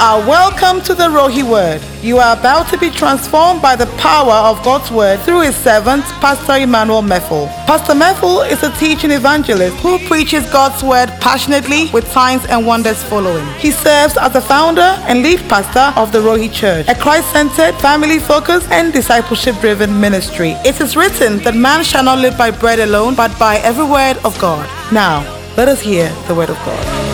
are welcome to the Rohi Word. You are about to be transformed by the power of God's Word through his servant, Pastor Emmanuel Meffel. Pastor Meffel is a teaching evangelist who preaches God's Word passionately with signs and wonders following. He serves as the founder and lead pastor of the Rohi Church, a Christ-centered, family-focused, and discipleship-driven ministry. It is written that man shall not live by bread alone, but by every word of God. Now, let us hear the word of God.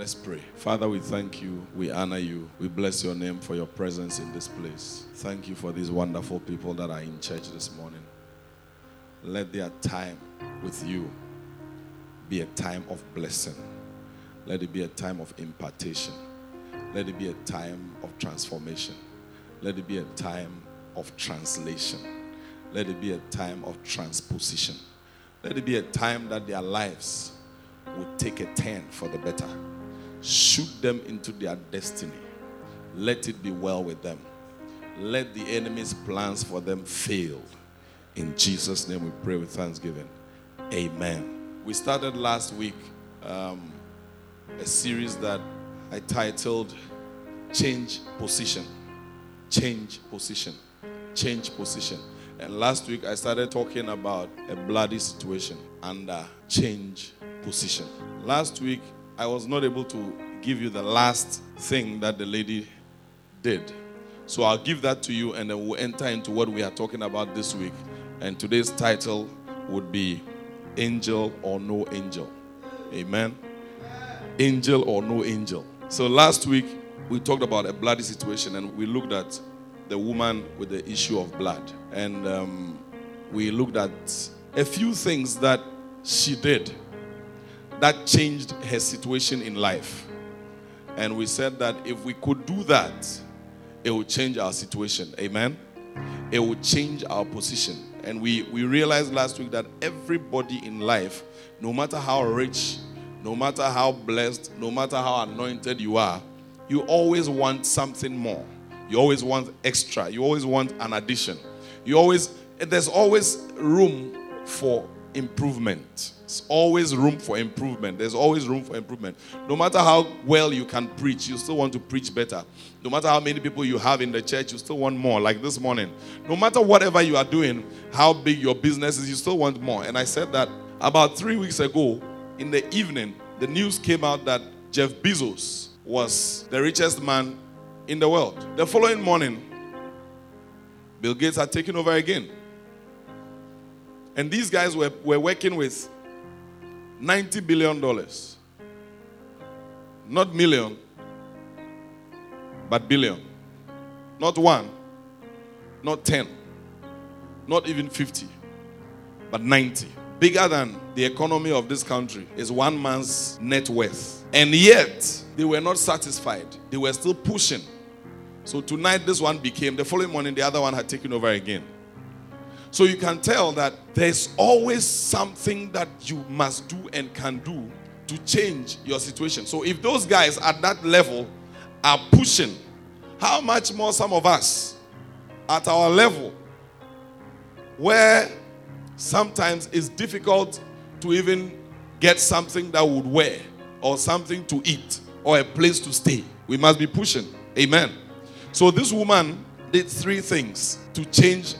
Let's pray. Father, we thank you. We honor you. We bless your name for your presence in this place. Thank you for these wonderful people that are in church this morning. Let their time with you be a time of blessing. Let it be a time of impartation. Let it be a time of transformation. Let it be a time of translation. Let it be a time of transposition. Let it be a time that their lives will take a turn for the better shoot them into their destiny. Let it be well with them. Let the enemy's plans for them fail. In Jesus' name we pray with thanksgiving. Amen. We started last week um, a series that I titled Change Position. Change Position. Change Position. And last week I started talking about a bloody situation under change position. Last week I was not able to give you the last thing that the lady did. So I'll give that to you and then we'll enter into what we are talking about this week. And today's title would be Angel or No Angel. Amen. Angel or No Angel. So last week we talked about a bloody situation and we looked at the woman with the issue of blood. And um, we looked at a few things that she did that changed her situation in life. And we said that if we could do that, it would change our situation. Amen. It would change our position. And we, we realized last week that everybody in life, no matter how rich, no matter how blessed, no matter how anointed you are, you always want something more. You always want extra. You always want an addition. You always, there's always room for improvement. There's always room for improvement. There's always room for improvement. No matter how well you can preach, you still want to preach better. No matter how many people you have in the church, you still want more, like this morning. No matter whatever you are doing, how big your business is, you still want more. And I said that about three weeks ago in the evening, the news came out that Jeff Bezos was the richest man in the world. The following morning, Bill Gates had taken over again. And these guys were, were working with $90 billion. Not million, but billion. Not one, not 10, not even 50, but 90. Bigger than the economy of this country is one man's net worth. And yet, they were not satisfied. They were still pushing. So tonight, this one became, the following morning, the other one had taken over again. So you can tell that there's always something that you must do and can do to change your situation. So if those guys at that level are pushing, how much more some of us at our level where sometimes it's difficult to even get something that would wear or something to eat or a place to stay. We must be pushing. Amen. So this woman did three things to change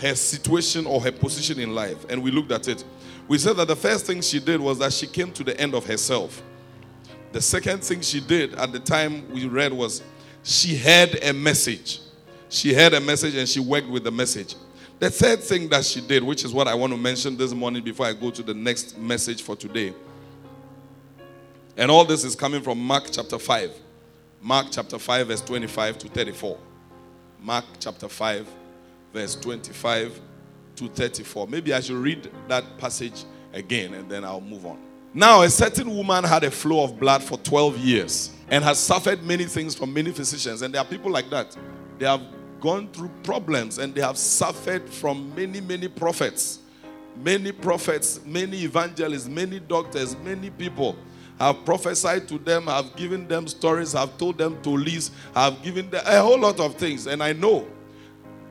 her situation or her position in life. And we looked at it. We said that the first thing she did was that she came to the end of herself. The second thing she did at the time we read was she heard a message. She heard a message and she worked with the message. The third thing that she did, which is what I want to mention this morning before I go to the next message for today. And all this is coming from Mark chapter 5. Mark chapter 5, verse 25 to 34. Mark chapter 5, verse 25 to 34. Maybe I should read that passage again and then I'll move on. Now, a certain woman had a flow of blood for 12 years and has suffered many things from many physicians. And there are people like that. They have gone through problems and they have suffered from many, many prophets. Many prophets, many evangelists, many doctors, many people have prophesied to them, have given them stories, have told them to lease, have given them a whole lot of things. And I know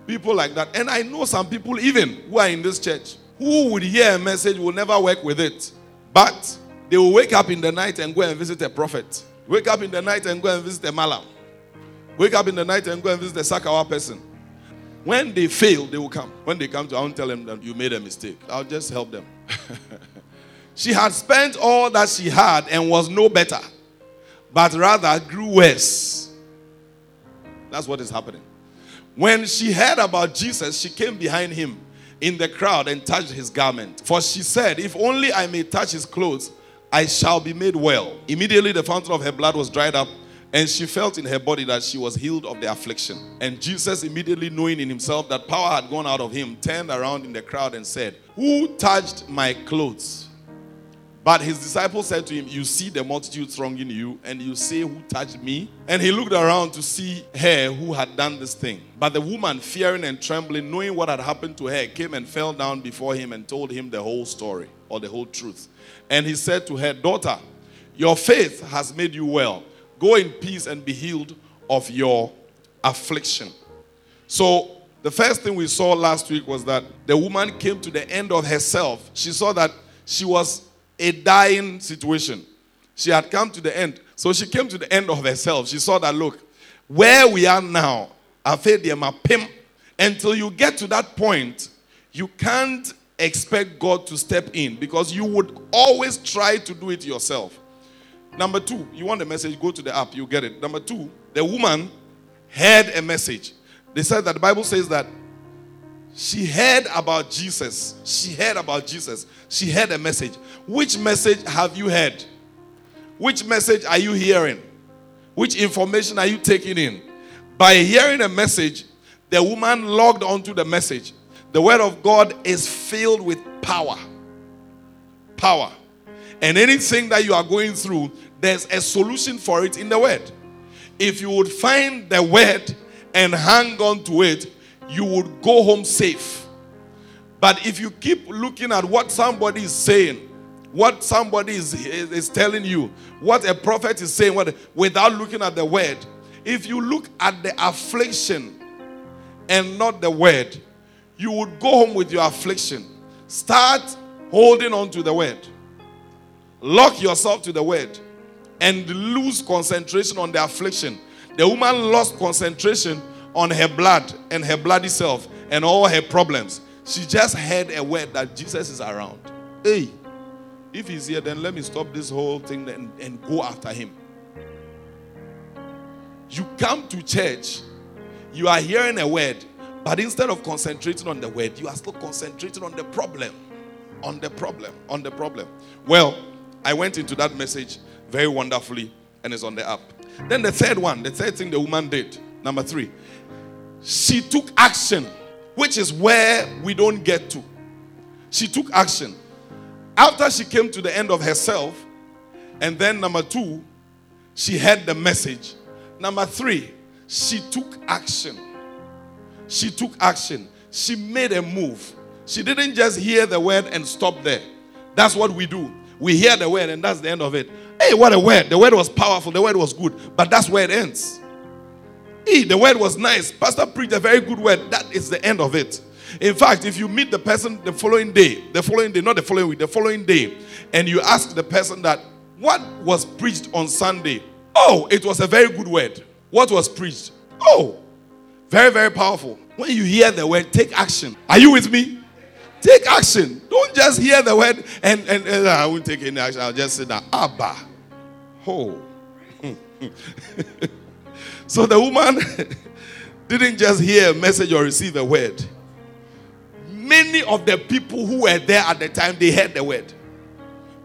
people like that. And I know some people, even who are in this church, who would hear a message will never work with it. But They will wake up in the night and go and visit a prophet. Wake up in the night and go and visit a malam. Wake up in the night and go and visit a Sakawa person. When they fail, they will come. When they come to, I won't tell them that you made a mistake. I'll just help them. she had spent all that she had and was no better, but rather grew worse. That's what is happening. When she heard about Jesus, she came behind him in the crowd and touched his garment. For she said, If only I may touch his clothes, I shall be made well. Immediately the fountain of her blood was dried up, and she felt in her body that she was healed of the affliction. And Jesus, immediately knowing in himself that power had gone out of him, turned around in the crowd and said, Who touched my clothes? But his disciples said to him, You see the multitude thronging you, and you say, Who touched me? And he looked around to see her who had done this thing. But the woman, fearing and trembling, knowing what had happened to her, came and fell down before him and told him the whole story or the whole truth. And he said to her, Daughter, your faith has made you well. Go in peace and be healed of your affliction. So, the first thing we saw last week was that the woman came to the end of herself. She saw that she was a dying situation. She had come to the end. So she came to the end of herself. She saw that, look, where we are now, until you get to that point, you can't expect God to step in because you would always try to do it yourself. Number two, you want a message, go to the app, you get it. Number two, the woman heard a message. They said that the Bible says that she heard about Jesus. She heard about Jesus. She heard a message. Which message have you heard? Which message are you hearing? Which information are you taking in? By hearing a message, the woman logged onto the message. The word of God is filled with power. Power. And anything that you are going through, there's a solution for it in the word. If you would find the word and hang on to it, you would go home safe. But if you keep looking at what somebody is saying, what somebody is, is, is, telling you, what a prophet is saying, what, without looking at the word, if you look at the affliction and not the word, you would go home with your affliction. Start holding on to the word. Lock yourself to the word and lose concentration on the affliction. The woman lost concentration on her blood and her bloody self and all her problems. She just heard a word that Jesus is around. Hey, if he's here, then let me stop this whole thing and, and go after him. You come to church, you are hearing a word, but instead of concentrating on the word, you are still concentrating on the problem. On the problem. On the problem. Well, I went into that message very wonderfully, and it's on the app. Then the third one, the third thing the woman did, number three, she took action, which is where we don't get to. She took action. After she came to the end of herself, and then number two, she heard the message. Number three, she took action. She took action. She made a move. She didn't just hear the word and stop there. That's what we do. We hear the word and that's the end of it. Hey, what a word. The word was powerful. The word was good. But that's where it ends. Hey, the word was nice. Pastor preached a very good word. That is the end of it. In fact, if you meet the person the following day, the following day, not the following week, the following day, and you ask the person that, what was preached on Sunday? Oh, it was a very good word. What was preached? Oh, very, very powerful. When you hear the word, take action. Are you with me? Take action. Don't just hear the word and, and, and ah, I won't take any action. I'll just say that. Abba. Oh. so the woman didn't just hear a message or receive a word. Many of the people who were there at the time, they heard the word.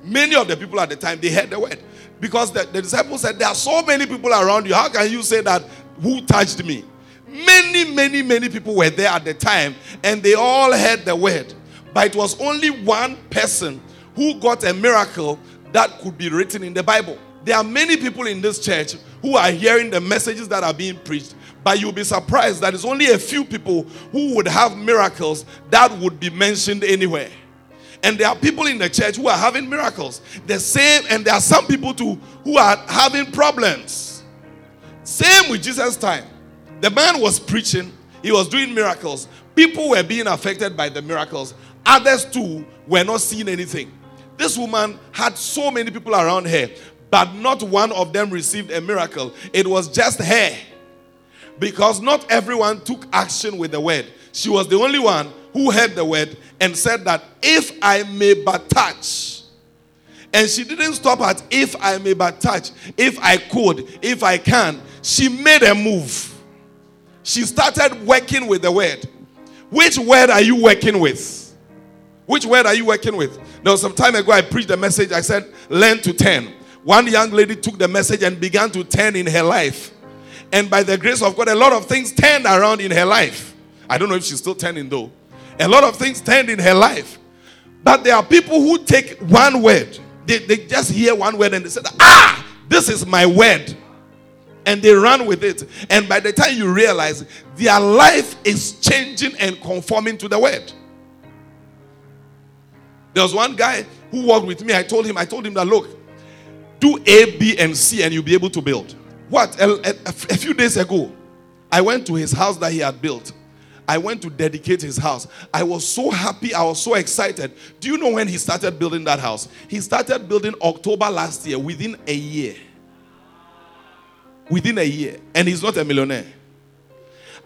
Many of the people at the time, they heard the word. Because the, the disciples said, There are so many people around you. How can you say that? Who touched me? Many, many, many people were there at the time and they all heard the word. But it was only one person who got a miracle that could be written in the Bible. There are many people in this church who are hearing the messages that are being preached, but you'll be surprised that it's only a few people who would have miracles that would be mentioned anywhere. And there are people in the church who are having miracles. The same, and there are some people too who are having problems. Same with Jesus' time. The man was preaching, he was doing miracles. People were being affected by the miracles. Others too were not seeing anything. This woman had so many people around her, but not one of them received a miracle. It was just her. Because not everyone took action with the word. She was the only one who heard the word and said that if I may but touch. And she didn't stop at if I may but touch, if I could, if I can. She made a move. She started working with the word. Which word are you working with? Which word are you working with? There was some time ago I preached the message. I said, learn to turn. One young lady took the message and began to turn in her life. And by the grace of God, a lot of things turned around in her life. I don't know if she's still turning though. A lot of things turned in her life. But there are people who take one word, they, they just hear one word and they say, Ah, this is my word. And they run with it. And by the time you realize, their life is changing and conforming to the word. There was one guy who worked with me. I told him, I told him that look, do A, B, and C, and you'll be able to build. What? A, a, a few days ago, I went to his house that he had built. I went to dedicate his house. I was so happy. I was so excited. Do you know when he started building that house? He started building October last year, within a year. Within a year. And he's not a millionaire.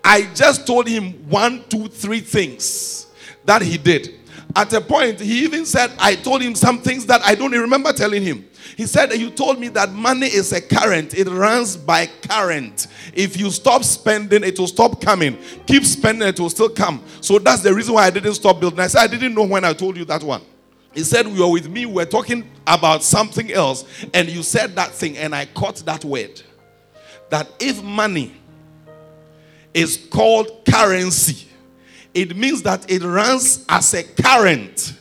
I just told him one, two, three things that he did. At a point, he even said, I told him some things that I don't remember telling him. He said, You told me that money is a current, it runs by current. If you stop spending, it will stop coming. Keep spending, it will still come. So that's the reason why I didn't stop building. I said, I didn't know when I told you that one. He said, You were with me, we were talking about something else, and you said that thing, and I caught that word. That if money is called currency, it means that it runs as a current.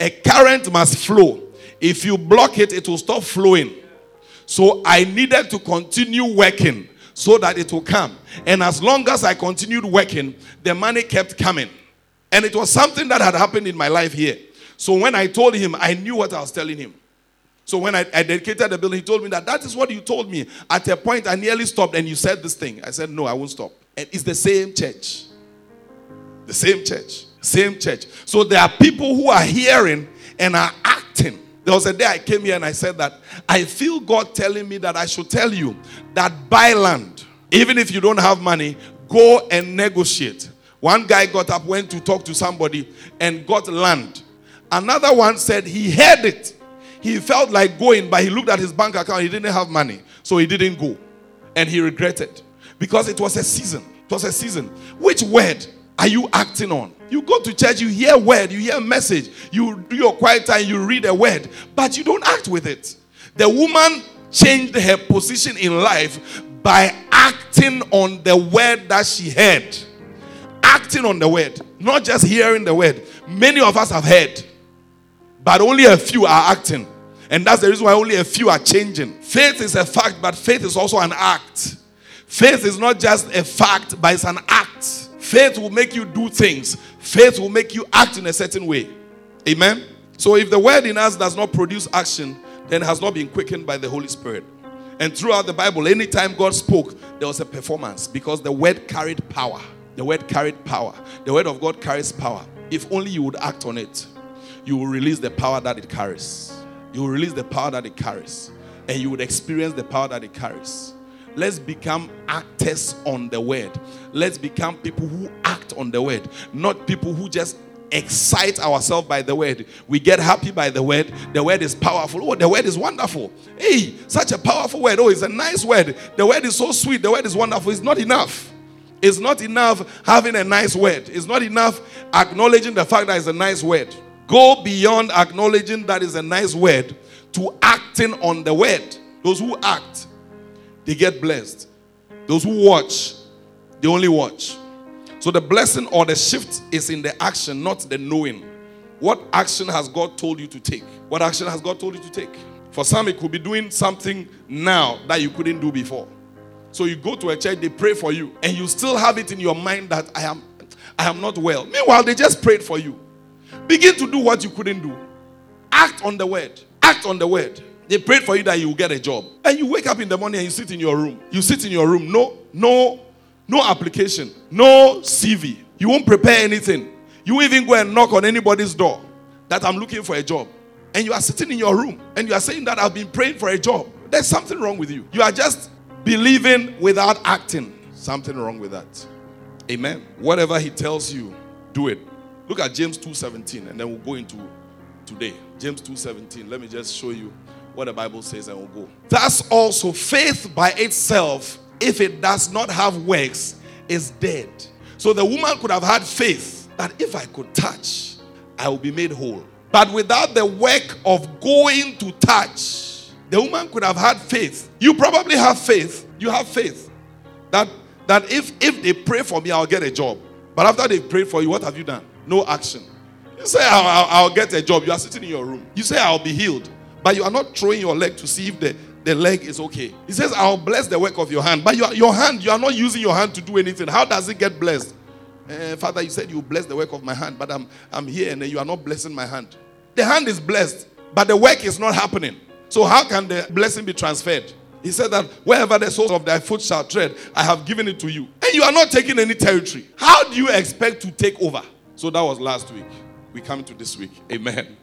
A current must flow. If you block it, it will stop flowing. So I needed to continue working so that it will come. And as long as I continued working, the money kept coming. And it was something that had happened in my life here. So when I told him, I knew what I was telling him. So when I, I, dedicated the building, he told me that that is what you told me. At a point, I nearly stopped and you said this thing. I said, No, I won't stop. And it's the same church. The same church. Same church. So there are people who are hearing and are acting. There was a day I came here and I said that I feel God telling me that I should tell you that buy land. Even if you don't have money, go and negotiate. One guy got up, went to talk to somebody, and got land. Another one said he had it. He felt like going, but he looked at his bank account, he didn't have money. So he didn't go. And he regretted because it was a season. It was a season. Which word are you acting on? You go to church, you hear word, you hear a message, you do your quiet time, you read a word, but you don't act with it. The woman changed her position in life by acting on the word that she heard. Acting on the word, not just hearing the word. Many of us have heard, but only a few are acting. And that's the reason why only a few are changing. Faith is a fact, but faith is also an act. Faith is not just a fact, but it's an act. Faith will make you do things, faith will make you act in a certain way. Amen. So if the word in us does not produce action, then has not been quickened by the Holy Spirit. And throughout the Bible, anytime God spoke, there was a performance because the word carried power. The word carried power. The word of God carries power. If only you would act on it, you will release the power that it carries. You will release the power that it carries. And you would experience the power that it carries. Let's become actors on the word. Let's become people who act on the word, not people who just excite ourselves by the word. We get happy by the word. The word is powerful. Oh, the word is wonderful. Hey, such a powerful word. Oh, it's a nice word. The word is so sweet. The word is wonderful. It's not enough. It's not enough having a nice word. It's not enough acknowledging the fact that it's a nice word. Go beyond acknowledging that is a nice word to acting on the word. Those who act they get blessed. Those who watch, they only watch. So the blessing or the shift is in the action, not the knowing. What action has God told you to take? What action has God told you to take? For some, it could be doing something now that you couldn't do before. So you go to a church, they pray for you, and you still have it in your mind that I am, I am not well. Meanwhile, they just prayed for you. Begin to do what you couldn't do. Act on the word. Act on the word. They prayed for you that you will get a job. And you wake up in the morning and you sit in your room. You sit in your room. No, no, no application. No CV. You won't prepare anything. You even go and knock on anybody's door that I'm looking for a job. and you are sitting in your room and you are saying that I've been praying for a job, there's something wrong with you. You are just believing without acting. Something wrong with that. Amen. Whatever he tells you, do it. Look at James 2:17 and then we'll go into today. James 2:17. Let me just show you what the Bible says and we'll go. Thus also faith by itself if it does not have works is dead. So the woman could have had faith that if I could touch, I will be made whole. But without the work of going to touch, the woman could have had faith. You probably have faith. You have faith that that if if they pray for me, I'll get a job. But after they prayed for you, what have you done? No action. You say I'll, I'll, I'll get a job. You are sitting in your room. You say I'll be healed, but you are not throwing your leg to see if the the leg is okay. He says, I'll bless the work of your hand. But your, your hand, you are not using your hand to do anything. How does it get blessed? Uh, Father, you said you bless the work of my hand, but I'm, I'm here and you are not blessing my hand. The hand is blessed, but the work is not happening. So, how can the blessing be transferred? He said that wherever the soles of thy foot shall tread, I have given it to you. And you are not taking any territory. How do you expect to take over? So, that was last week. We come to this week. Amen.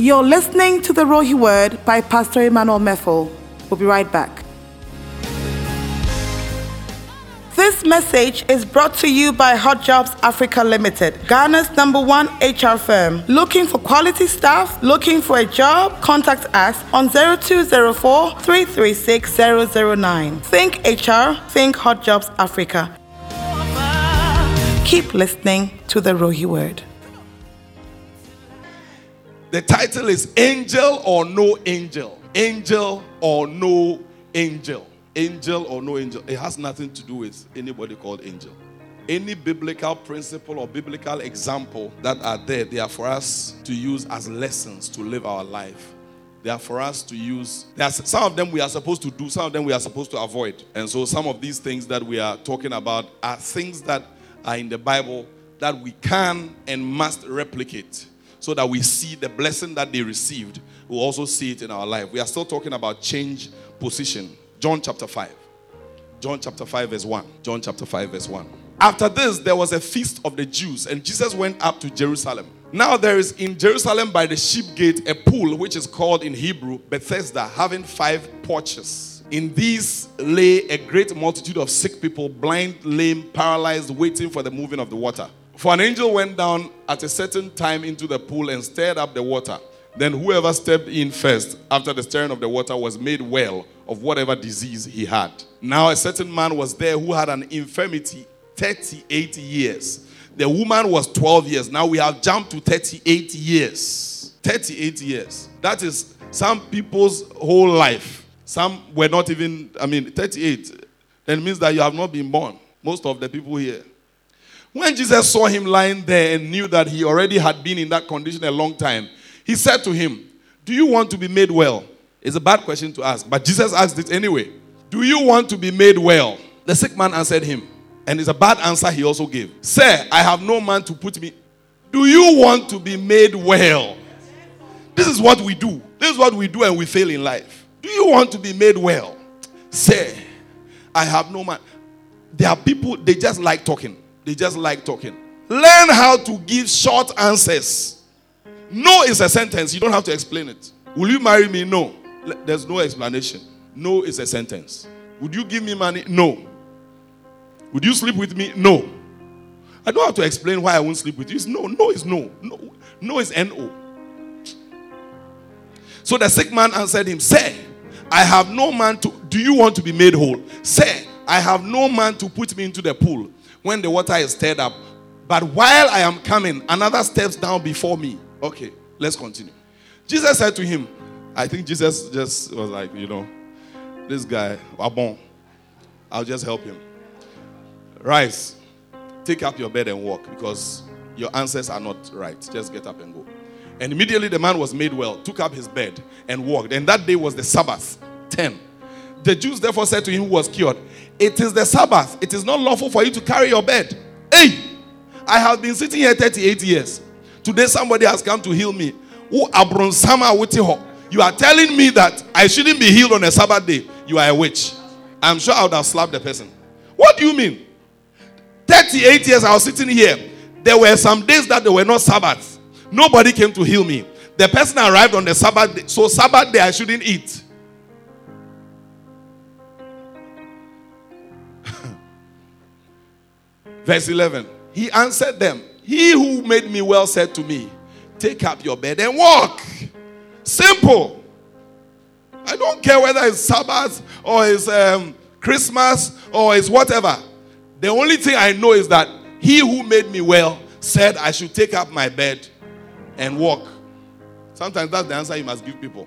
You're listening to the Rohi Word by Pastor Emmanuel Meffel. We'll be right back. This message is brought to you by Hot Jobs Africa Limited, Ghana's number one HR firm. Looking for quality staff? Looking for a job? Contact us on 0204 336 009. Think HR, think Hot Jobs Africa. Keep listening to the Rohi Word. The title is Angel or No Angel. Angel or No Angel. Angel or no angel. It has nothing to do with anybody called angel. Any biblical principle or biblical example that are there, they are for us to use as lessons to live our life. They are for us to use. There are some of them we are supposed to do, some of them we are supposed to avoid. And so some of these things that we are talking about are things that are in the Bible that we can and must replicate so that we see the blessing that they received. We'll also see it in our life. We are still talking about change position. John chapter 5. John chapter 5, verse 1. John chapter 5, verse 1. After this, there was a feast of the Jews, and Jesus went up to Jerusalem. Now there is in Jerusalem by the sheep gate a pool which is called in Hebrew Bethesda, having five porches. In these lay a great multitude of sick people, blind, lame, paralyzed, waiting for the moving of the water. For an angel went down at a certain time into the pool and stirred up the water. Then whoever stepped in first after the stirring of the water was made well of whatever disease he had. Now a certain man was there who had an infirmity 38 years. The woman was 12 years. Now we have jumped to 38 years. 38 years. That is some people's whole life. Some were not even, I mean, 38. That means that you have not been born. Most of the people here. When Jesus saw him lying there and knew that he already had been in that condition a long time, he said to him, Do you want to be made well? It's a bad question to ask, but Jesus asked it anyway. Do you want to be made well? The sick man answered him, and it's a bad answer he also gave. Sir, I have no man to put me. Do you want to be made well? This is what we do. This is what we do, and we fail in life. Do you want to be made well? Sir, I have no man. There are people, they just like talking. They just like talking. Learn how to give short answers. No is a sentence, you don't have to explain it. Will you marry me? No. There's no explanation. No is a sentence. Would you give me money? No. Would you sleep with me? No. I don't have to explain why I won't sleep with you. It's no. No is no. No, no is no. So the sick man answered him, Sir, I have no man to. Do you want to be made whole? Sir, I have no man to put me into the pool when the water is stirred up. But while I am coming, another steps down before me. Okay, let's continue. Jesus said to him, I think Jesus just was like, you know, this guy, Wabon, I'll just help him. Rise, take up your bed and walk because your answers are not right. Just get up and go. And immediately the man was made well, took up his bed and walked. And that day was the Sabbath. 10. The Jews therefore said to him who was cured, It is the Sabbath. It is not lawful for you to carry your bed. Hey, I have been sitting here 38 years. Today somebody has come to heal me. You are telling me that I shouldn't be healed on a Sabbath day. You are a witch. I'm sure I would have slapped the person. What do you mean? 38 years I was sitting here. There were some days that there were not Sabbaths. Nobody came to heal me. The person arrived on the Sabbath day, so Sabbath day I shouldn't eat. Verse 11. He answered them, He who made me well said to me, Take up your bed and walk. Simple. I don't care whether it's Sabbath or it's um, Christmas or it's whatever. The only thing I know is that He who made me well said I should take up my bed and walk. Sometimes that's the answer you must give people.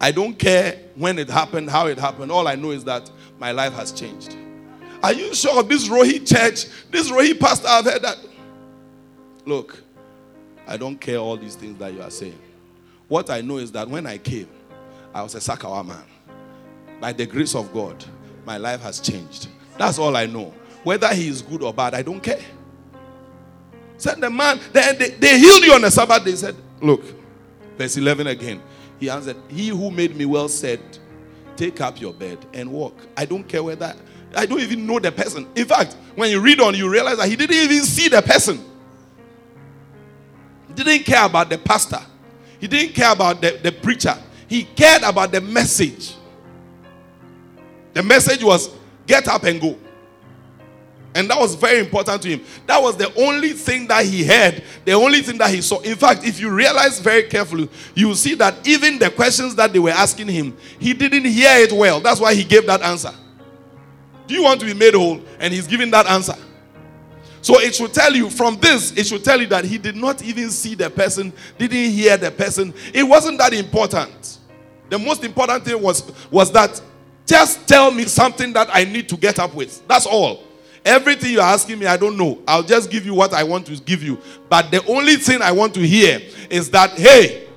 I don't care when it happened, how it happened. All I know is that my life has changed. Are you sure of this Rohi church, this Rohi pastor, I've heard that? Look, I don't care all these things that you are saying. What I know is that when I came, I was a Sakawa man. By the grace of God, my life has changed. That's all I know. Whether he is good or bad, I don't care. Said the man, they, they, they healed you on the Sabbath. They said, Look, verse 11 again. He answered, He who made me well said, Take up your bed and walk. I don't care whether I don't even know the person. In fact, when you read on, you realize that he didn't even see the person. He didn't care about the pastor. He didn't care about the, the preacher. He cared about the message. The message was get up and go. And that was very important to him. That was the only thing that he heard, the only thing that he saw. In fact, if you realize very carefully, you see that even the questions that they were asking him, he didn't hear it well. That's why he gave that answer. Do you want to be made whole? And he's giving that answer. So it should tell you from this, it should tell you that he did not even see the person, didn't hear the person. It wasn't that important. The most important thing was, was that just tell me something that I need to get up with. That's all. Everything you're asking me, I don't know. I'll just give you what I want to give you. But the only thing I want to hear is that, hey,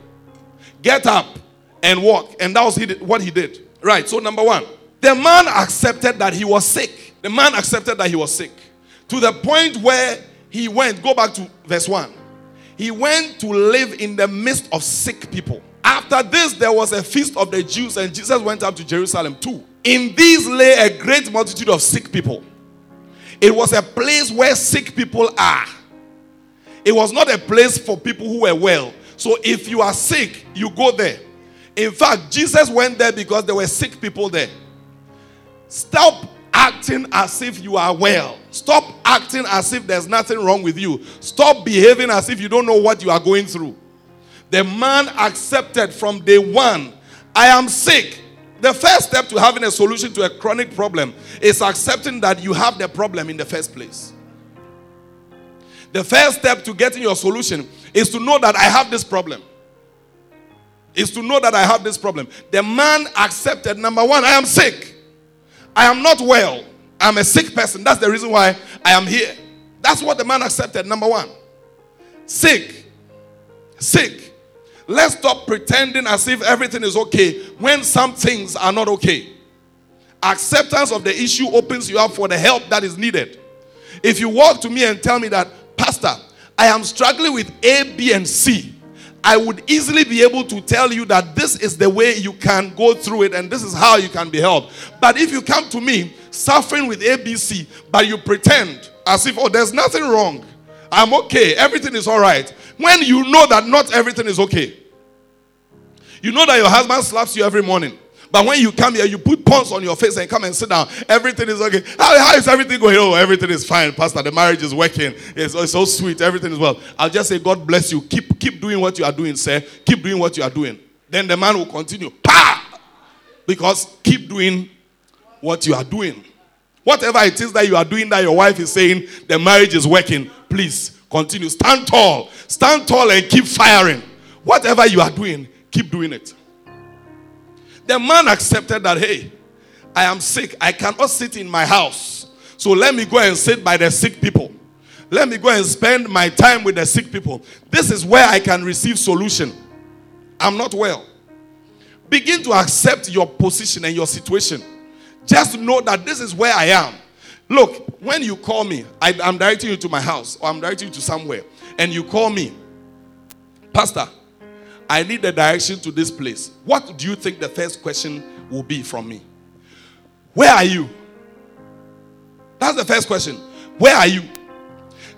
get up and walk. And that was what he did. Right. So, number one, the man accepted that he was sick. The man accepted that he was sick. To the point where he went, go back to verse 1. He went to live in the midst of sick people. After this, there was a feast of the Jews, and Jesus went up to Jerusalem too. In these lay a great multitude of sick people. It was a place where sick people are. It was not a place for people who were well. So if you are sick, you go there. In fact, Jesus went there because there were sick people there. Stop acting as if you are well. Stop acting as if there's nothing wrong with you. Stop behaving as if you don't know what you are going through. The man accepted from day one I am sick. The first step to having a solution to a chronic problem is accepting that you have the problem in the first place. The first step to getting your solution is to know that I have this problem. Is to know that I have this problem. The man accepted number one, I am sick. I am not well. I'm a sick person. That's the reason why I am here. That's what the man accepted. Number one. Sick. Sick. Let's stop pretending as if everything is okay when some things are not okay. Acceptance of the issue opens you up for the help that is needed. If you walk to me and tell me that, Pastor, I am struggling with A, B, and C, I would easily be able to tell you that this is the way you can go through it and this is how you can be helped. But if you come to me suffering with ABC, but you pretend as if, oh, there's nothing wrong, I'm okay, everything is all right, when you know that not everything is okay. You know that your husband slaps you every morning. But when you come here, you put Pond's on your face and come and sit down. Everything is okay. How, how is everything going? Oh, everything is fine, Pastor. The marriage is working. It's, it's so sweet. Everything is well. I'll just say, God bless you. Keep, keep doing what you are doing, sir. Keep doing what you are doing. Then the man will continue. Because keep doing what you are doing. Whatever it is that you are doing that your wife is saying the marriage is working, please continue. Stand tall. Stand tall and keep firing. Whatever you are doing, keep doing it. The man accepted that, hey, I am sick. I cannot sit in my house. So let me go and sit by the sick people. Let me go and spend my time with the sick people. This is where I can receive solution. I'm not well. Begin to accept your position and your situation. Just know that this is where I am. Look, when you call me, I, am directing you to my house or I'm directing you to somewhere, and you call me, Pastor, I need the direction to this place. What do you think the first question will be from me? Where are you? That's the first question. Where are you?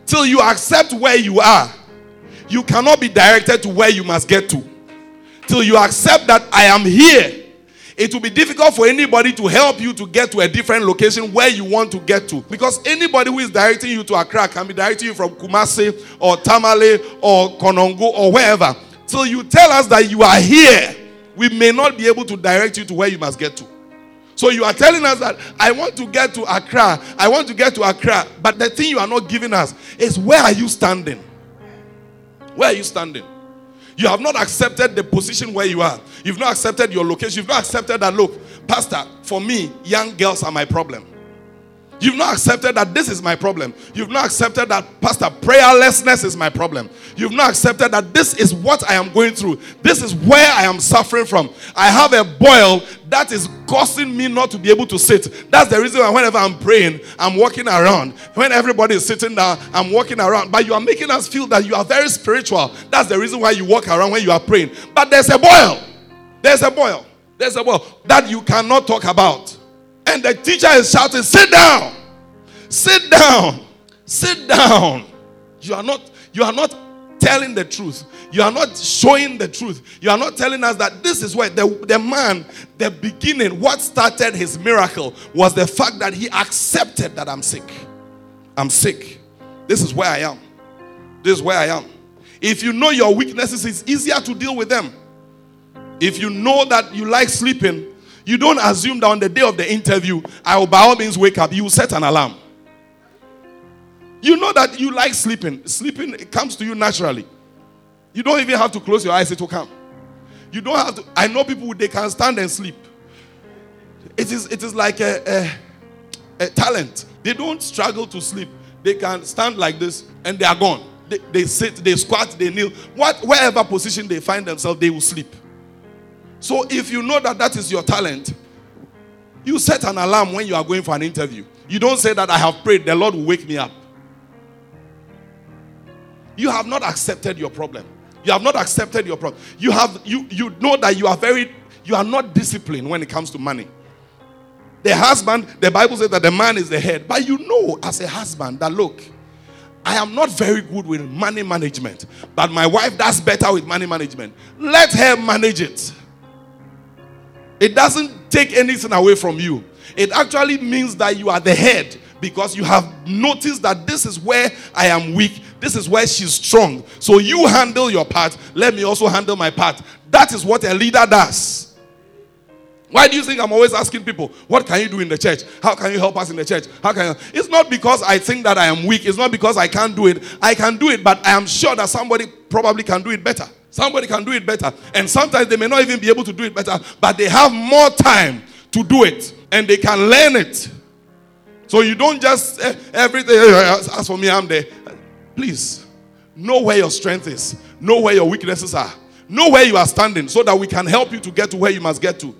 Till you accept where you are, you cannot be directed to where you must get to. Till you accept that I am here it will be difficult for anybody to help you to get to a different location where you want to get to. Because anybody who is directing you to Accra can be directing you from Kumasi or Tamale or Konongo or wherever. Till you tell us that you are here, we may not be able to direct you to where you must get to. So you are telling us that I want to get to Accra, I want to get to Accra, but the thing you are not giving us is where are you standing? Where are you standing? You have not accepted the position where you are. You've not accepted your location. You've not accepted that, look, Pastor, for me, young girls are my problem. You've not accepted that this is my problem. You've not accepted that, Pastor, prayerlessness is my problem. You've not accepted that this is what I am going through. This is where I am suffering from. I have a boil that is causing me not to be able to sit. That's the reason why whenever I'm praying, I'm walking around. When everybody is sitting down, I'm walking around. But you are making us feel that you are very spiritual. That's the reason why you walk around when you are praying. But there's a boil. There's a boil. There's a boil that you cannot talk about. And the teacher is shouting, Sit down! Sit down! Sit down! You are not, you are not telling the truth. You are not showing the truth. You are not telling us that this is where the, the man, the beginning, what started his miracle was the fact that he accepted that I'm sick. I'm sick. This is where I am. This is where I am. If you know your weaknesses, it's easier to deal with them. If you know that you like sleeping, you don't assume that on the day of the interview, I will by all means wake up. You set an alarm. You know that you like sleeping. Sleeping comes to you naturally. You don't even have to close your eyes, it will come. You don't have to. I know people they can stand and sleep. It is it is like a, a, a talent. They don't struggle to sleep. They can stand like this and they are gone. They, they sit, they squat, they kneel. What wherever position they find themselves, they will sleep. So if you know that that is your talent, you set an alarm when you are going for an interview. You don't say that I have prayed, the Lord will wake me up. You have not accepted your problem. You have not accepted your problem. You have you you know that you are very you are not disciplined when it comes to money. The husband, the Bible says that the man is the head, but you know as a husband that look, I am not very good with money management, but my wife does better with money management. Let her manage it. It doesn't take anything away from you. It actually means that you are the head because you have noticed that this is where I am weak, this is where she's strong. So you handle your part, let me also handle my part. That is what a leader does. Why do you think I'm always asking people, what can you do in the church? How can you help us in the church? How can you? It's not because I think that I am weak. It's not because I can't do it. I can do it, but I am sure that somebody probably can do it better. Somebody can do it better. And sometimes they may not even be able to do it better, but they have more time to do it and they can learn it. So you don't just eh, everything, eh, as for me, I'm there. Please know where your strength is, know where your weaknesses are, know where you are standing so that we can help you to get to where you must get to.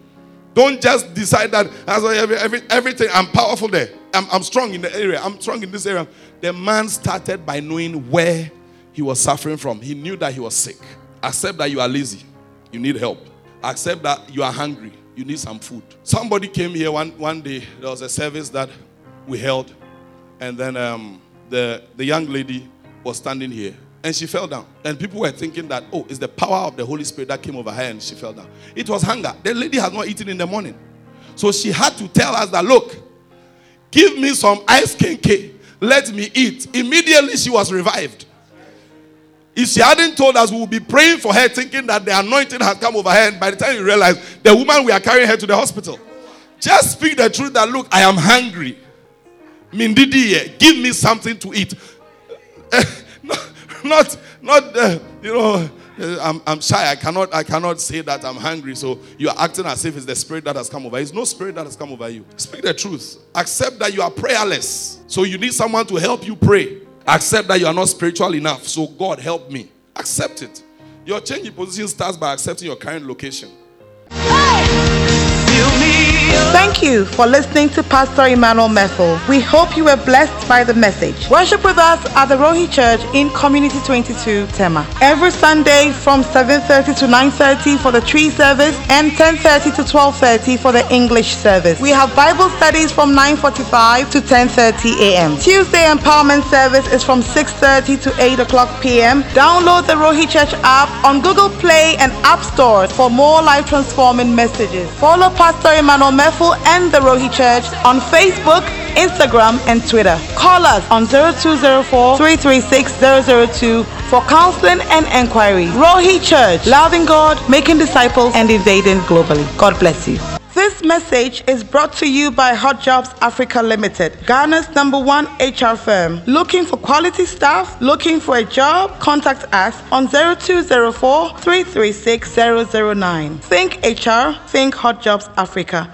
Don't just decide that as every, every, everything, I'm powerful there. I'm, I'm strong in the area. I'm strong in this area. The man started by knowing where he was suffering from. He knew that he was sick. Accept that you are lazy. You need help. Accept that you are hungry. You need some food. Somebody came here one, one day. There was a service that we held. And then um, the, the young lady was standing here. And she fell down. And people were thinking that, oh, it's the power of the Holy Spirit that came over her and she fell down. It was hunger. The lady has not eaten in the morning. So she had to tell us that, look, give me some ice cream cake. Let me eat. Immediately she was revived. If she hadn't told us, we would be praying for her, thinking that the anointing had come over her. And by the time you realize, the woman, we are carrying her to the hospital. Just speak the truth that, look, I am hungry. Mindidi, give me something to eat. not, not, not uh, you know, uh, I'm, I'm shy. I cannot, I cannot say that I'm hungry. So you are acting as if it's the spirit that has come over. It's no spirit that has come over you. Speak the truth. Accept that you are prayerless. So you need someone to help you pray. Accept that you are not spiritual enough. So, God, help me. Accept it. Your change in position starts by accepting your current location. Hey! Thank you for listening to Pastor Emmanuel Methel. We hope you were blessed by the message. Worship with us at the Rohi Church in Community 22 Tema. Every Sunday from 7.30 to 9.30 for the Twi service and 10.30 to 12.30 for the English service. We have Bible studies from 9.45 to 10.30 a.m. Tuesday empowerment service is from 6.30 to 8 o'clock p.m. Download the Rohi Church app on Google Play and App Store for more life transforming messages. Follow Pastor Emmanuel Meffel and the Rohi Church on Facebook, Instagram, and Twitter. Call us on 0204 336 002 for counseling and enquiry. Rohi Church, loving God, making disciples, and invading globally. God bless you. This message is brought to you by Hot Jobs Africa Limited, Ghana's number one HR firm. Looking for quality staff? Looking for a job? Contact us on 0204 336 009. Think HR, think Hot Jobs Africa.